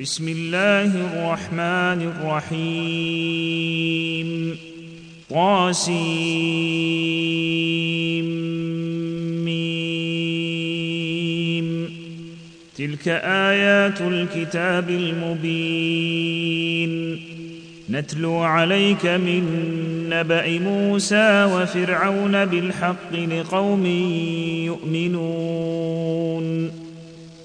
بسم الله الرحمن الرحيم. طاسيم. تلك آيات الكتاب المبين. نتلو عليك من نبأ موسى وفرعون بالحق لقوم يؤمنون.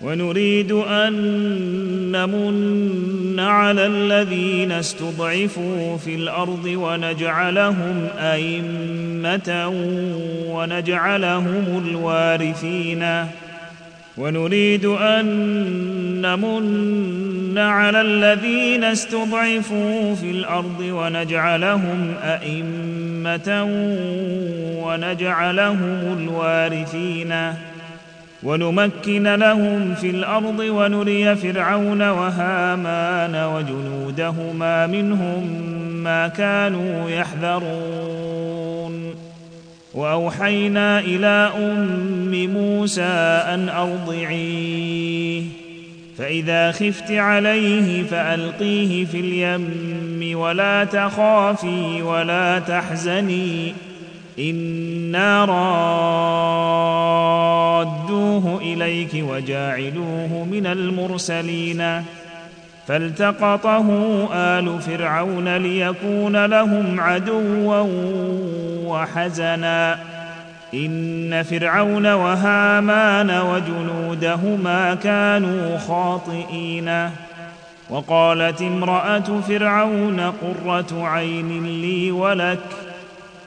ونريد أن نمن على الذين استضعفوا في الأرض ونجعلهم أئمة ونجعلهم الوارثين. ونريد أن نمن على الذين استضعفوا في الأرض ونجعلهم أئمة ونجعلهم الوارثين. ونمكن لهم في الأرض ونري فرعون وهامان وجنودهما منهم ما كانوا يحذرون. وأوحينا إلى أم موسى أن أرضعيه. فإذا خفت عليه فألقيه في اليم ولا تخافي ولا تحزني. أنا رادوه اليك وجاعلوه من المرسلين فالتقطه ال فرعون ليكون لهم عدوا وحزنا ان فرعون وهامان وجنودهما كانوا خاطئين وقالت امراه فرعون قره عين لي ولك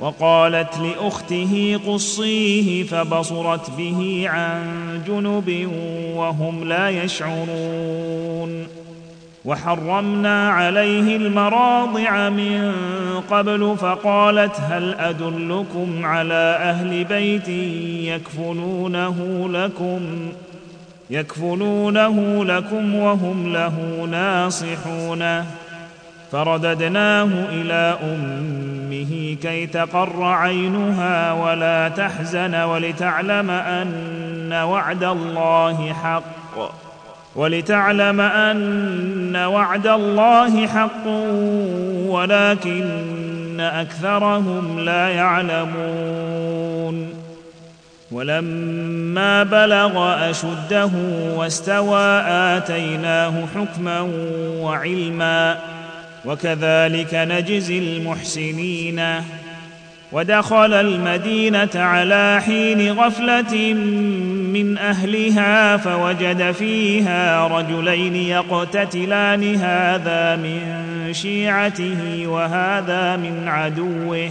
وقالت لأخته قصيه فبصرت به عن جنب وهم لا يشعرون. وحرمنا عليه المراضع من قبل فقالت هل أدلكم على أهل بيت يكفلونه لكم يكفلونه لكم وهم له ناصحون. فرددناه إلى أمة كي تقر عينها ولا تحزن ولتعلم أن وعد الله حق. ولتعلم أن وعد الله حق ولكن أكثرهم لا يعلمون. ولما بلغ أشده واستوى آتيناه حكما وعلما. وكذلك نجزي المحسنين. ودخل المدينة على حين غفلة من أهلها فوجد فيها رجلين يقتتلان هذا من شيعته وهذا من عدوه.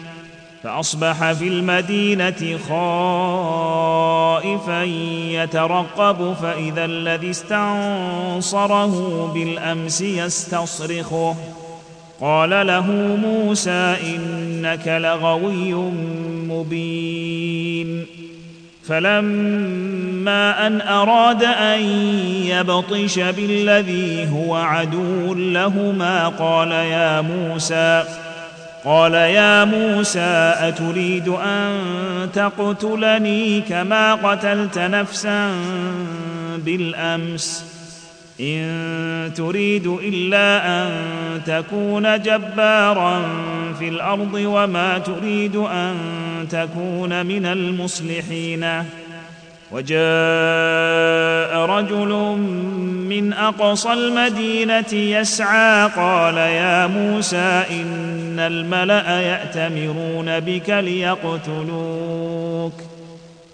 فأصبح في المدينة خائفا يترقب فإذا الذي استنصره بالأمس يستصرخه. قال له موسى إنك لغوي مبين. فلما أن أراد أن يبطش بالذي هو عدو لهما قال يا موسى قال يا موسى أتريد أن تقتلني كما قتلت نفسا بالأمس؟ إن تريد إلا أن تكون جبارا في الأرض وما تريد أن تكون من المصلحين. وجاء رجل من أقصى المدينة يسعى قال يا موسى إن الملأ يأتمرون بك ليقتلوك.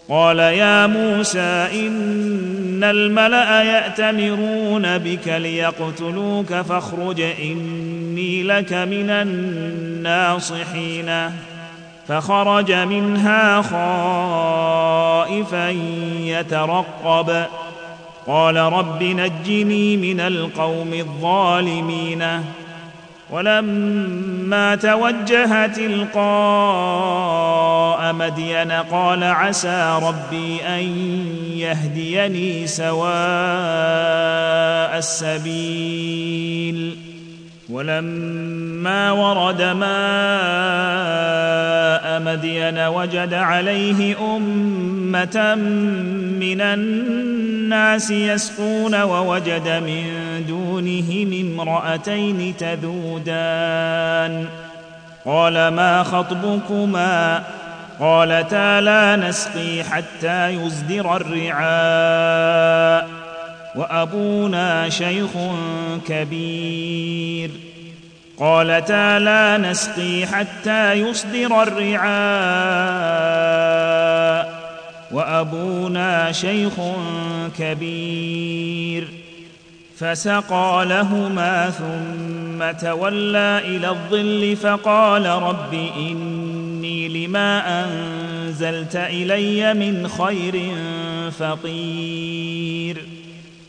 قال يا موسى إن الملأ يأتمرون بك ليقتلوك فاخرج إني لك من الناصحين. فخرج منها خائفا يترقب. قال رب نجني من القوم الظالمين. ولما توجه تلقاء مدين قال عسى ربي أن يهديني سواء السبيل. ولما ورد ماء مدين وجد عليه أمة من الناس يسقون ووجد من دونهم امرأتين تذودان. قال ما خطبكما؟ قالتا لا نسقي حتى يصدر الرعاء. وأبونا شيخ كبير. قالتا لا نسقي حتى يصدر الرعاء. وأبونا شيخ كبير. فسقى لهما ثم تولى إلى الظل فقال رب إني لما أنزلت إلي من خير فقير.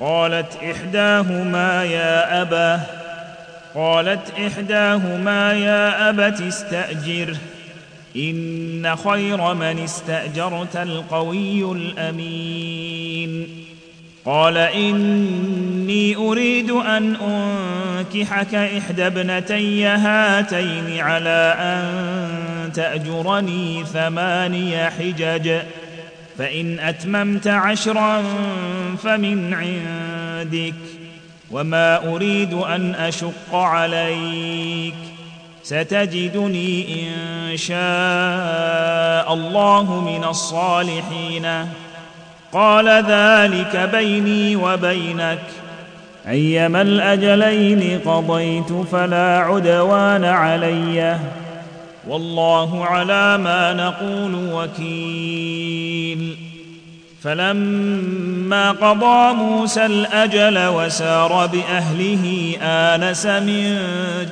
قالت إحداهما يا أبا قالت إحداهما يا أبت استاجره إن خير من استأجرت القوي الأمين. قال إني أريد أن أنكحك إحدى ابنتي هاتين على أن تأجرني ثماني حجج. فإن أتممت عشرا فمن عندك وما أريد أن أشق عليك ستجدني إن شاء الله من الصالحين. قال ذلك بيني وبينك. أيما الأجلين قضيت فلا عدوان عليّ. والله على ما نقول وكيل. فلما قضى موسى الأجل وسار بأهله آنس من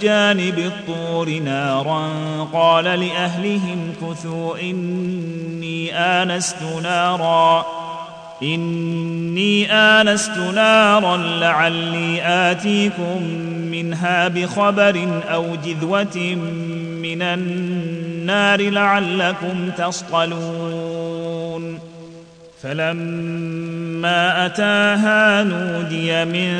جانب الطور نارا قال لأهلهم كثوا إني آنست نارا إني آنست نارا لعلي آتيكم منها بخبر أو جذوة من النار لعلكم تصطلون. فلما أتاها نودي من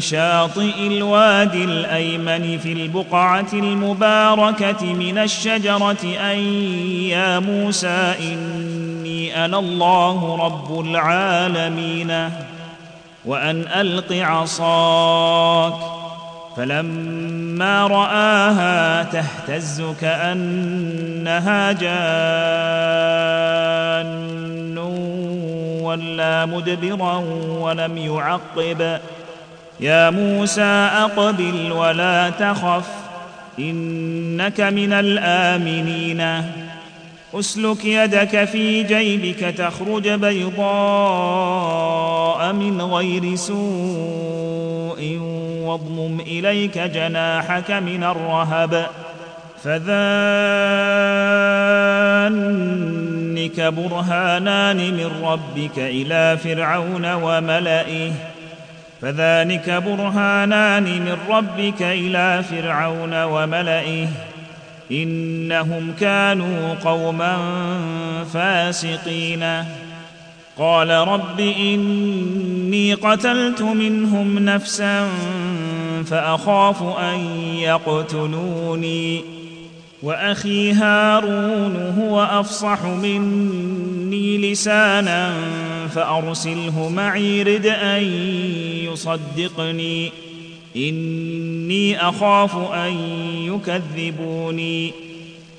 شاطئ الوادي الأيمن في البقعة المباركة من الشجرة أن يا موسى إني أنا الله رب العالمين وأن ألق عصاك. فلما رآها تهتز كأنها جان ولا مدبرا ولم يعقب. يا موسى أقبل ولا تخف إنك من الآمنين. أسلك يدك في جيبك تخرج بيضاء من غير سوء. واضمم إليك جناحك من الرهب فذانك برهانان من ربك إلى فرعون وملئه فذلك برهانان من ربك إلى فرعون وملئه إنهم كانوا قوما فاسقين. قال رب إني قتلت منهم نفسا فأخاف أن يقتلوني وأخي هارون هو أفصح مني لسانا فأرسله معي رد أن يصدقني. إني أخاف أن يكذبوني.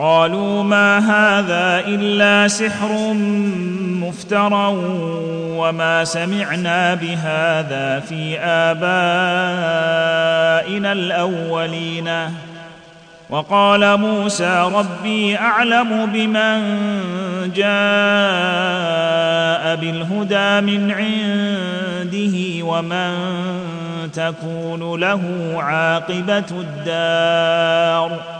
قالوا ما هذا إلا سحر مفترى وما سمعنا بهذا في آبائنا الأولين. وقال موسى ربي أعلم بمن جاء بالهدى من عنده ومن تكون له عاقبة الدار.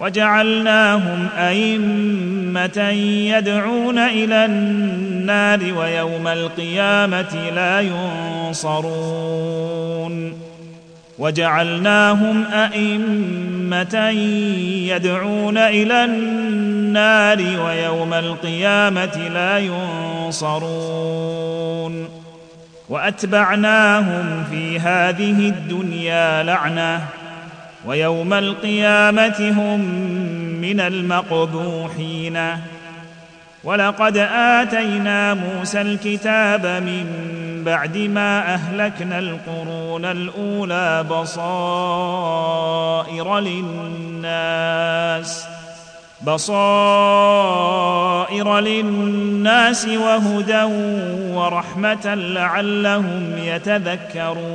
وجعلناهم أئمة يدعون إلى النار ويوم القيامة لا ينصرون. وجعلناهم أئمة يدعون إلى النار ويوم القيامة لا ينصرون. وأتبعناهم في هذه الدنيا لعنة. ويوم القيامة هم من المقبوحين. ولقد آتينا موسى الكتاب من بعد ما أهلكنا القرون الأولى بصائر للناس بصائر للناس وهدى ورحمة لعلهم يتذكرون.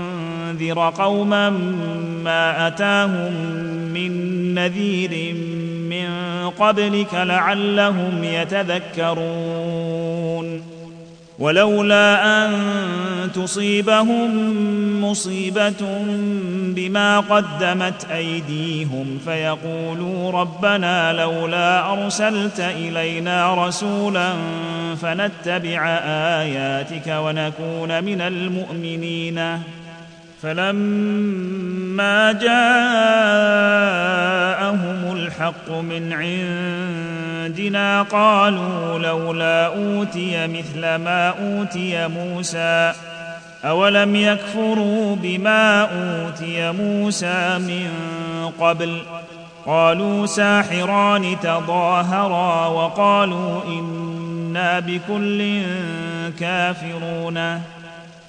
قوما ما اتاهم من نذير من قبلك لعلهم يتذكرون ولولا ان تصيبهم مصيبه بما قدمت ايديهم فيقولوا ربنا لولا ارسلت الينا رسولا فنتبع اياتك ونكون من المؤمنين فلما جاءهم الحق من عندنا قالوا لولا أوتي مثل ما أوتي موسى. أولم يكفروا بما أوتي موسى من قبل؟ قالوا ساحران تظاهرا وقالوا إنا بكل كافرون.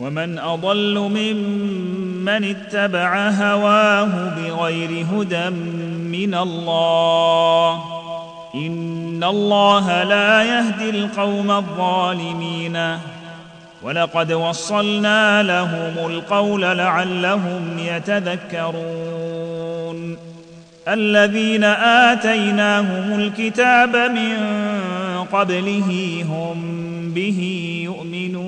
ومن أضل ممن اتبع هواه بغير هدى من الله إن الله لا يهدي القوم الظالمين ولقد وصلنا لهم القول لعلهم يتذكرون الذين آتيناهم الكتاب من قبله هم به يؤمنون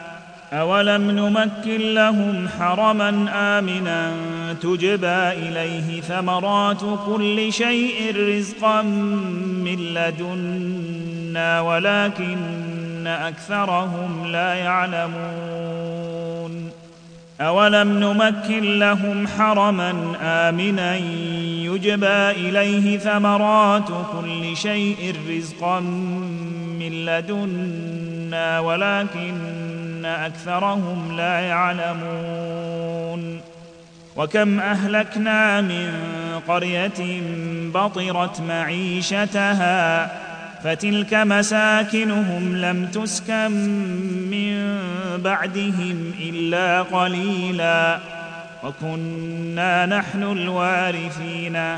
اولم نمكن لهم حرما امنا تجبى اليه ثمرات كل شيء رزقا من لدنا ولكن اكثرهم لا يعلمون اولم نمكن لهم حرما امنا يجبى اليه ثمرات كل شيء رزقا من لدنا ولكن أكثرهم لا يعلمون. وكم أهلكنا من قرية بطرت معيشتها فتلك مساكنهم لم تسكن من بعدهم إلا قليلا. وكنا نحن الوارثين.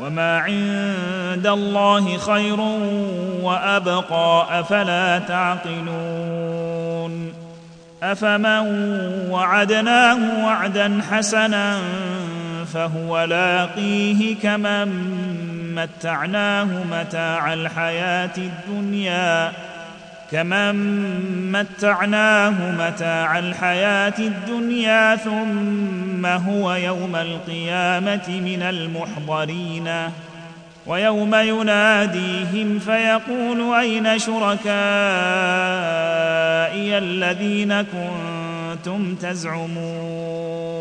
وما عند الله خير وابقى افلا تعقلون افمن وعدناه وعدا حسنا فهو لاقيه كمن متعناه متاع الحياة الدنيا كمن متعناه متاع الحياة الدنيا ثم هو يوم القيامه من المحضرين ويوم يناديهم فيقول اين شركائي الذين كنتم تزعمون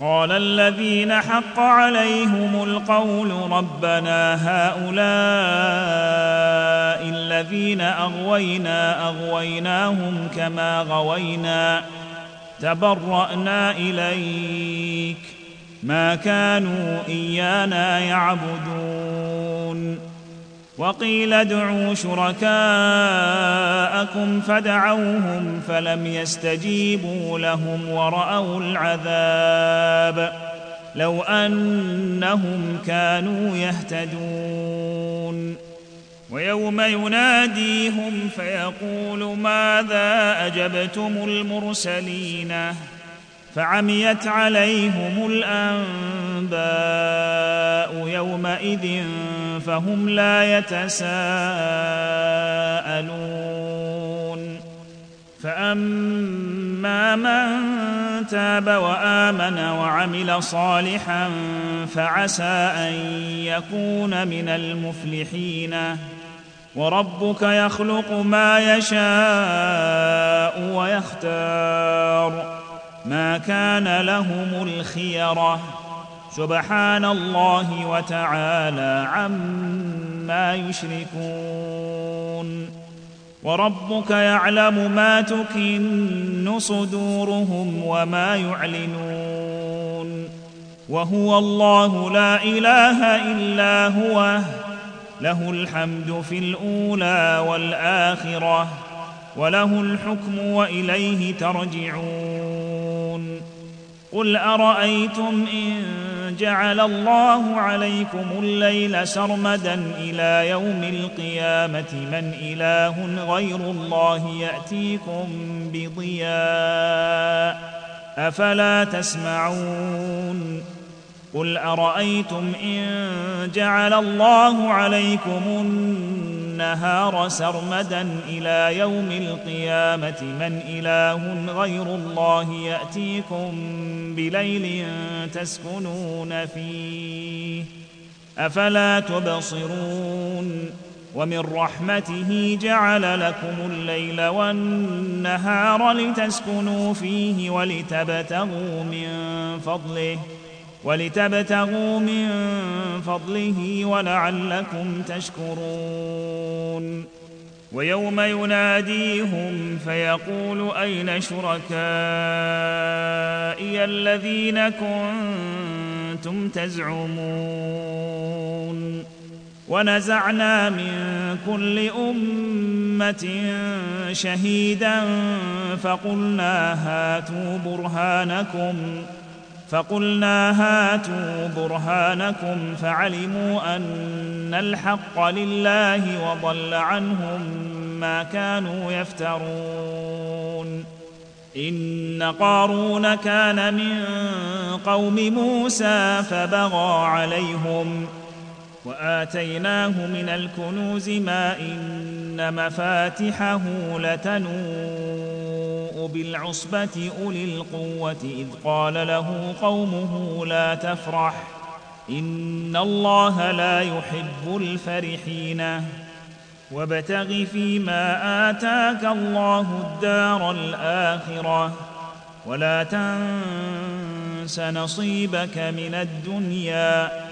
قال الذين حق عليهم القول ربنا هؤلاء الذين أغوينا أغويناهم كما غوينا. تبرأنا إليك. ما كانوا إيانا يعبدون. وقيل ادعوا شركاءكم فدعوهم فلم يستجيبوا لهم ورأوا العذاب. لو أنهم كانوا يهتدون. ويوم يناديهم فيقول ماذا أجبتم المرسلين؟ فعميت عليهم الأنباء يومئذ فهم لا يتساءلون. فأما من تاب وآمن وعمل صالحا فعسى أن يكون من المفلحين. وربك يخلق ما يشاء ويختار. ما كان لهم الخيرة. سبحان الله وتعالى عما يشركون. وربك يعلم ما تكن صدورهم وما يعلنون. وهو الله لا إله إلا هو. له الحمد في الأولى والآخرة وله الحكم وإليه ترجعون. قل أرأيتم إن جعل الله عليكم الليل سرمدا إلى يوم القيامة من إله غير الله يأتيكم بضياء أفلا تسمعون. قل ارايتم ان جعل الله عليكم النهار سرمدا إلى يوم القيامه من اله غير الله ياتيكم بليل تسكنون فيه افلا تبصرون ومن رحمته جعل لكم الليل والنهار لتسكنوا فيه ولتبتغوا من فضله ولتبتغوا من فضله ولعلكم تشكرون. ويوم يناديهم فيقول أين شركائي الذين كنتم تزعمون؟ ونزعنا من كل أمة شهيدا فقلنا هاتوا برهانكم فقلنا هاتوا برهانكم فعلموا أن الحق لله وضل عنهم ما كانوا يفترون. إن قارون كان من قوم موسى فبغى عليهم وآتيناه من الكنوز ما إن مفاتحه لتنوء بالعصبة أولي القوة إذ قال له قومه لا تفرح إن الله لا يحب الفرحين. وابتغ فيما آتاك الله الدار الآخرة ولا تنس نصيبك من الدنيا.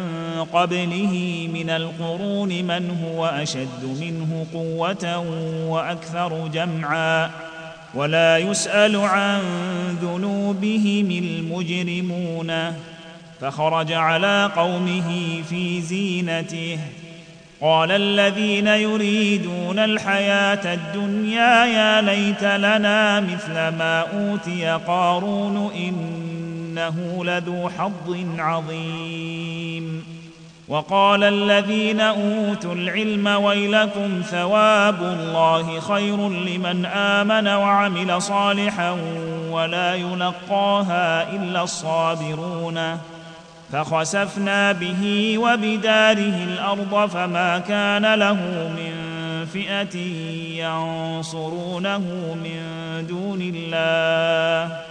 قبله من القرون من هو أشد منه قوة وأكثر جمعا. ولا يسأل عن ذنوبهم المجرمون. فخرج على قومه في زينته. قال الذين يريدون الحياة الدنيا يا ليت لنا مثل ما أوتي قارون إنه لذو حظ عظيم. وقال الذين أوتوا العلم ويلكم ثواب الله خير لمن آمن وعمل صالحا ولا يلقاها إلا الصابرون. فخسفنا به وبداره الأرض فما كان له من فئة ينصرونه من دون الله.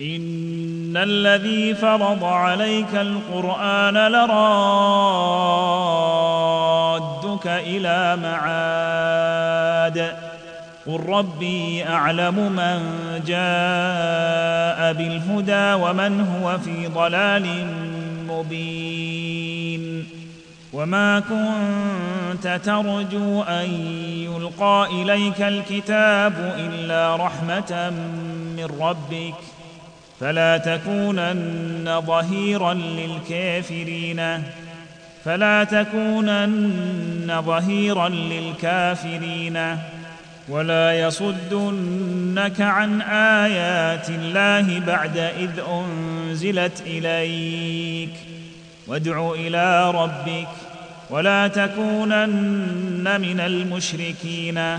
ان الذي فرض عليك القران لرادك إلى معاد قل ربي اعلم من جاء بالهدى ومن هو في ضلال مبين وما كنت ترجو ان يلقى اليك الكتاب الا رحمه من ربك فلا تكونن ظهيرا للكافرين. فلا تكونن ظهيرا للكافرين. ولا يصدنك عن آيات الله بعد إذ أنزلت إليك. وادع إلى ربك ولا تكونن من المشركين.